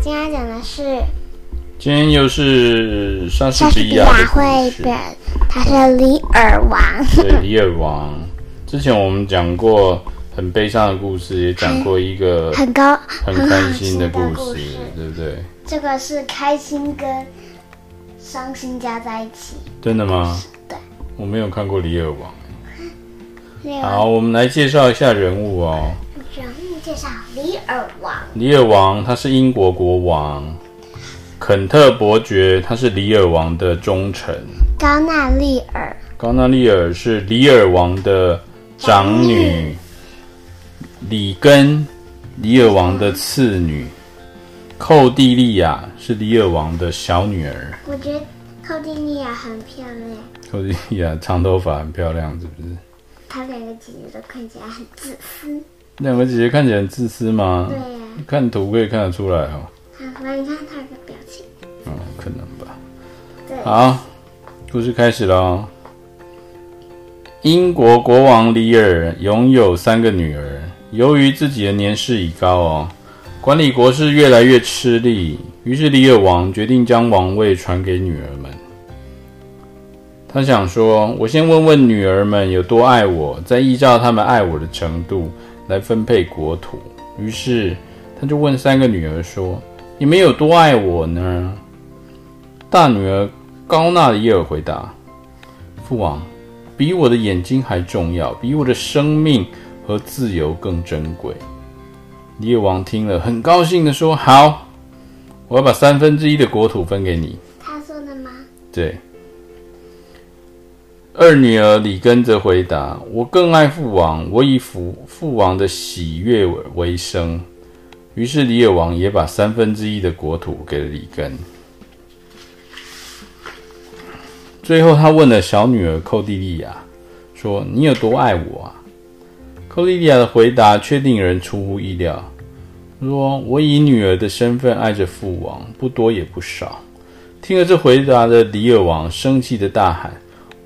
今天讲的是，今天又是莎士比亚亚绘本，他是李尔王。对，李尔王。之前我们讲过很悲伤的故事，也讲过一个很高、很开心的故事，对不对？这个是开心跟伤心加在一起。真的吗？对。我没有看过李尔王。王好，我们来介绍一下人物哦。人物介绍：李尔王。李尔王他是英国国王，肯特伯爵他是李尔王的忠臣。高纳利尔。高纳利尔是李尔王的长女。里根，李尔王的次女。寇蒂利亚是李尔王的小女儿。我觉得寇蒂利亚很漂亮。寇蒂利亚长头发很漂亮，是不是？她两个姐姐都看起来很自私。两个姐姐看起来很自私吗？对呀、啊。看图可以看得出来哦。好，来你看她的表情。嗯，可能吧。好，故事开始喽。英国国王李尔拥有三个女儿，由于自己的年事已高哦，管理国事越来越吃力，于是李尔王决定将王位传给女儿们。他想说：“我先问问女儿们有多爱我，再依照他们爱我的程度来分配国土。”于是他就问三个女儿说：“你们有多爱我呢？”大女儿高纳耶尔回答：“父王，比我的眼睛还重要，比我的生命和自由更珍贵。”李尔王听了，很高兴的说：“好，我要把三分之一的国土分给你。”他说的吗？对。二女儿里根则回答：“我更爱父王，我以父父王的喜悦为生。”于是李尔王也把三分之一的国土给了里根。最后，他问了小女儿寇蒂利亚：“说你有多爱我啊？”寇蒂利亚的回答却令人出乎意料：“说我以女儿的身份爱着父王，不多也不少。”听了这回答的李尔王生气的大喊。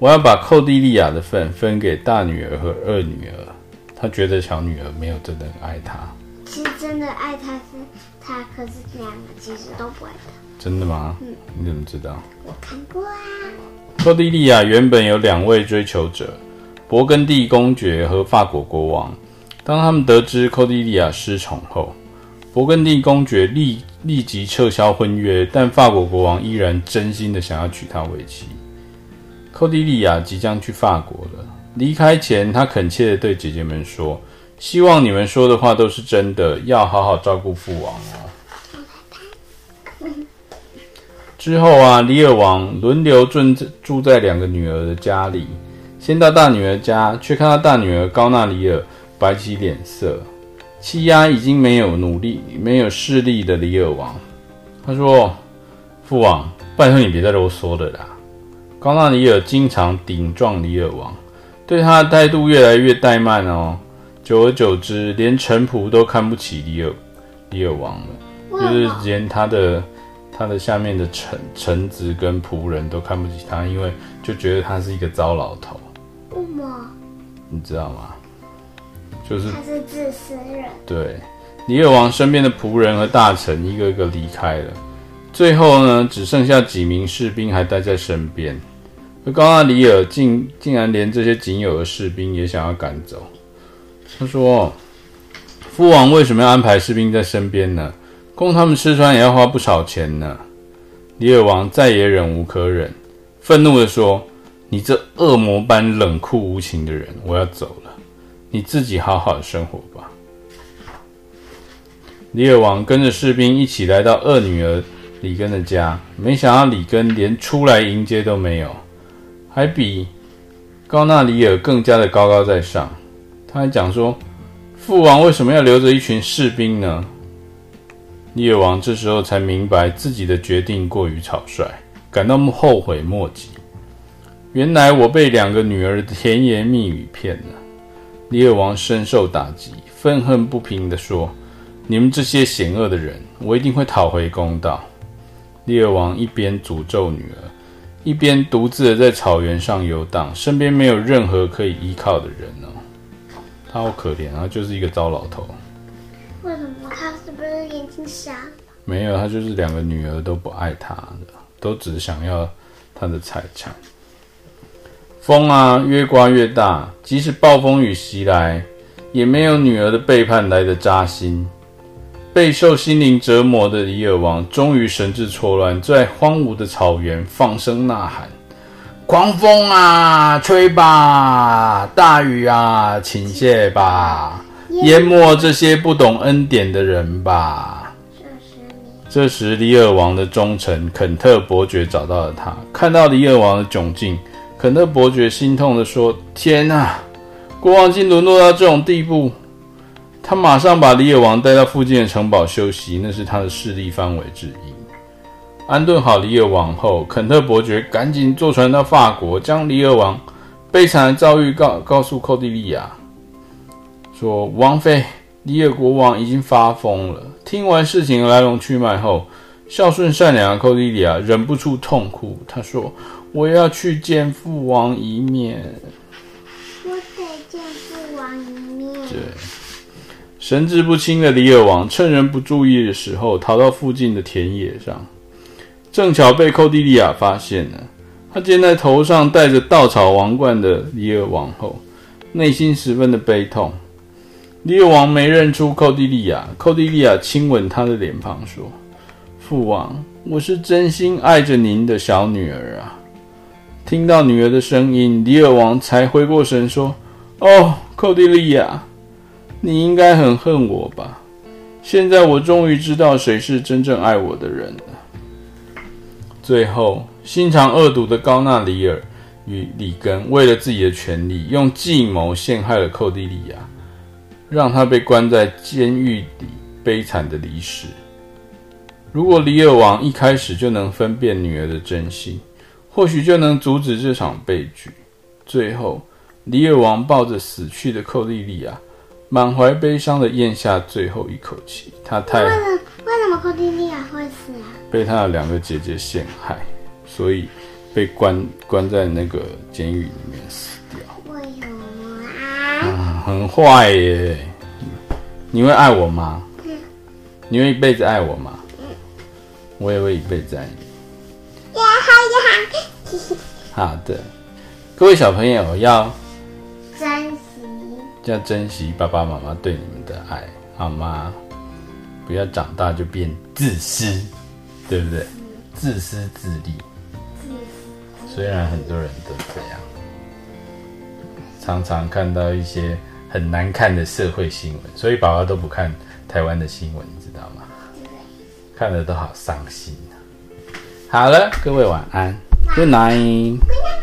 我要把寇蒂利亚的份分给大女儿和二女儿。他觉得小女儿没有真的爱他。其实真的爱他是他，可是两个其实都不爱他。真的吗？嗯。你怎么知道？我看过啊。寇蒂利亚原本有两位追求者，勃艮第公爵和法国国王。当他们得知寇蒂利亚失宠后，勃艮第公爵立立即撤销婚约，但法国国王依然真心的想要娶她为妻。寇蒂利亚即将去法国了。离开前，她恳切地对姐姐们说：“希望你们说的话都是真的，要好好照顾父王哦。”之后啊，李尔王轮流住住在两个女儿的家里。先到大女儿家，却看到大女儿高纳里尔摆起脸色，欺压已经没有努力、没有势力的李尔王。他说：“父王，拜托你别再啰嗦了啦。”高纳里尔经常顶撞里尔王，对他的态度越来越怠慢哦。久而久之，连臣仆都看不起里尔李尔王了，就是连他的他的下面的臣臣子跟仆人都看不起他，因为就觉得他是一个糟老头。为什么？你知道吗？就是他是自私人。对，里尔王身边的仆人和大臣一个一个离开了，最后呢，只剩下几名士兵还待在身边。而高纳里尔竟竟然连这些仅有的士兵也想要赶走。他说：“父王为什么要安排士兵在身边呢？供他们吃穿也要花不少钱呢。”李尔王再也忍无可忍，愤怒地说：“你这恶魔般冷酷无情的人，我要走了，你自己好好的生活吧。”李尔王跟着士兵一起来到二女儿里根的家，没想到里根连出来迎接都没有。还比高纳里尔更加的高高在上，他还讲说：“父王为什么要留着一群士兵呢？”李尔王这时候才明白自己的决定过于草率，感到后悔莫及。原来我被两个女儿的甜言蜜语骗了。李尔王深受打击，愤恨不平地说：“你们这些险恶的人，我一定会讨回公道。”李尔王一边诅咒女儿。一边独自的在草原上游荡，身边没有任何可以依靠的人哦。他好可怜啊，就是一个糟老头。为什么？他是不是眼睛瞎？没有，他就是两个女儿都不爱他的，都只想要他的财产。风啊，越刮越大，即使暴风雨袭来，也没有女儿的背叛来的扎心。备受心灵折磨的李尔王，终于神志错乱，在荒芜的草原放声呐喊：“狂风啊，吹吧！大雨啊，倾泻吧！淹没这些不懂恩典的人吧！”这时，李尔王的忠臣肯特伯爵找到了他，看到李尔王的窘境，肯特伯爵心痛地说：“天哪，国王竟沦落到这种地步！”他马上把李尔王带到附近的城堡休息，那是他的势力范围之一。安顿好李尔王后，肯特伯爵赶紧坐船到法国，将李尔王悲惨的遭遇告告诉寇蒂利亚，说：“王妃，李尔国王已经发疯了。”听完事情的来龙去脉后，孝顺善良的寇蒂利亚忍不住痛哭，他说：“我要去见父王一面。”我得见父王一面。对。神志不清的李尔王趁人不注意的时候，逃到附近的田野上，正巧被寇蒂利亚发现了。他见在头上戴着稻草王冠的李尔王后，内心十分的悲痛。李尔王没认出寇蒂利亚，寇蒂利亚亲吻他的脸庞，说：“父王，我是真心爱着您的小女儿啊。”听到女儿的声音，李尔王才回过神，说：“哦，寇蒂利亚。”你应该很恨我吧？现在我终于知道谁是真正爱我的人了。最后，心肠恶毒的高纳里尔与里根为了自己的权利，用计谋陷害了寇蒂利亚，让他被关在监狱里，悲惨的离世。如果里尔王一开始就能分辨女儿的真心，或许就能阻止这场悲剧。最后，里尔王抱着死去的寇蒂利亚。满怀悲伤的咽下最后一口气，他太……为什么为什么寇蒂利亚会死啊？被他的两个姐姐陷害，所以被关关在那个监狱里面死掉。为什么啊？嗯，很坏耶！你会爱我吗？嗯。你会一辈子爱我吗？嗯。我也会一辈子爱你。呀好呀！好的，各位小朋友要。要珍惜爸爸妈妈对你们的爱，好吗？不要长大就变自私，对不对？自私自利。虽然很多人都这样，常常看到一些很难看的社会新闻，所以爸爸都不看台湾的新闻，你知道吗？看了都好伤心啊。好了，各位晚安，Good night。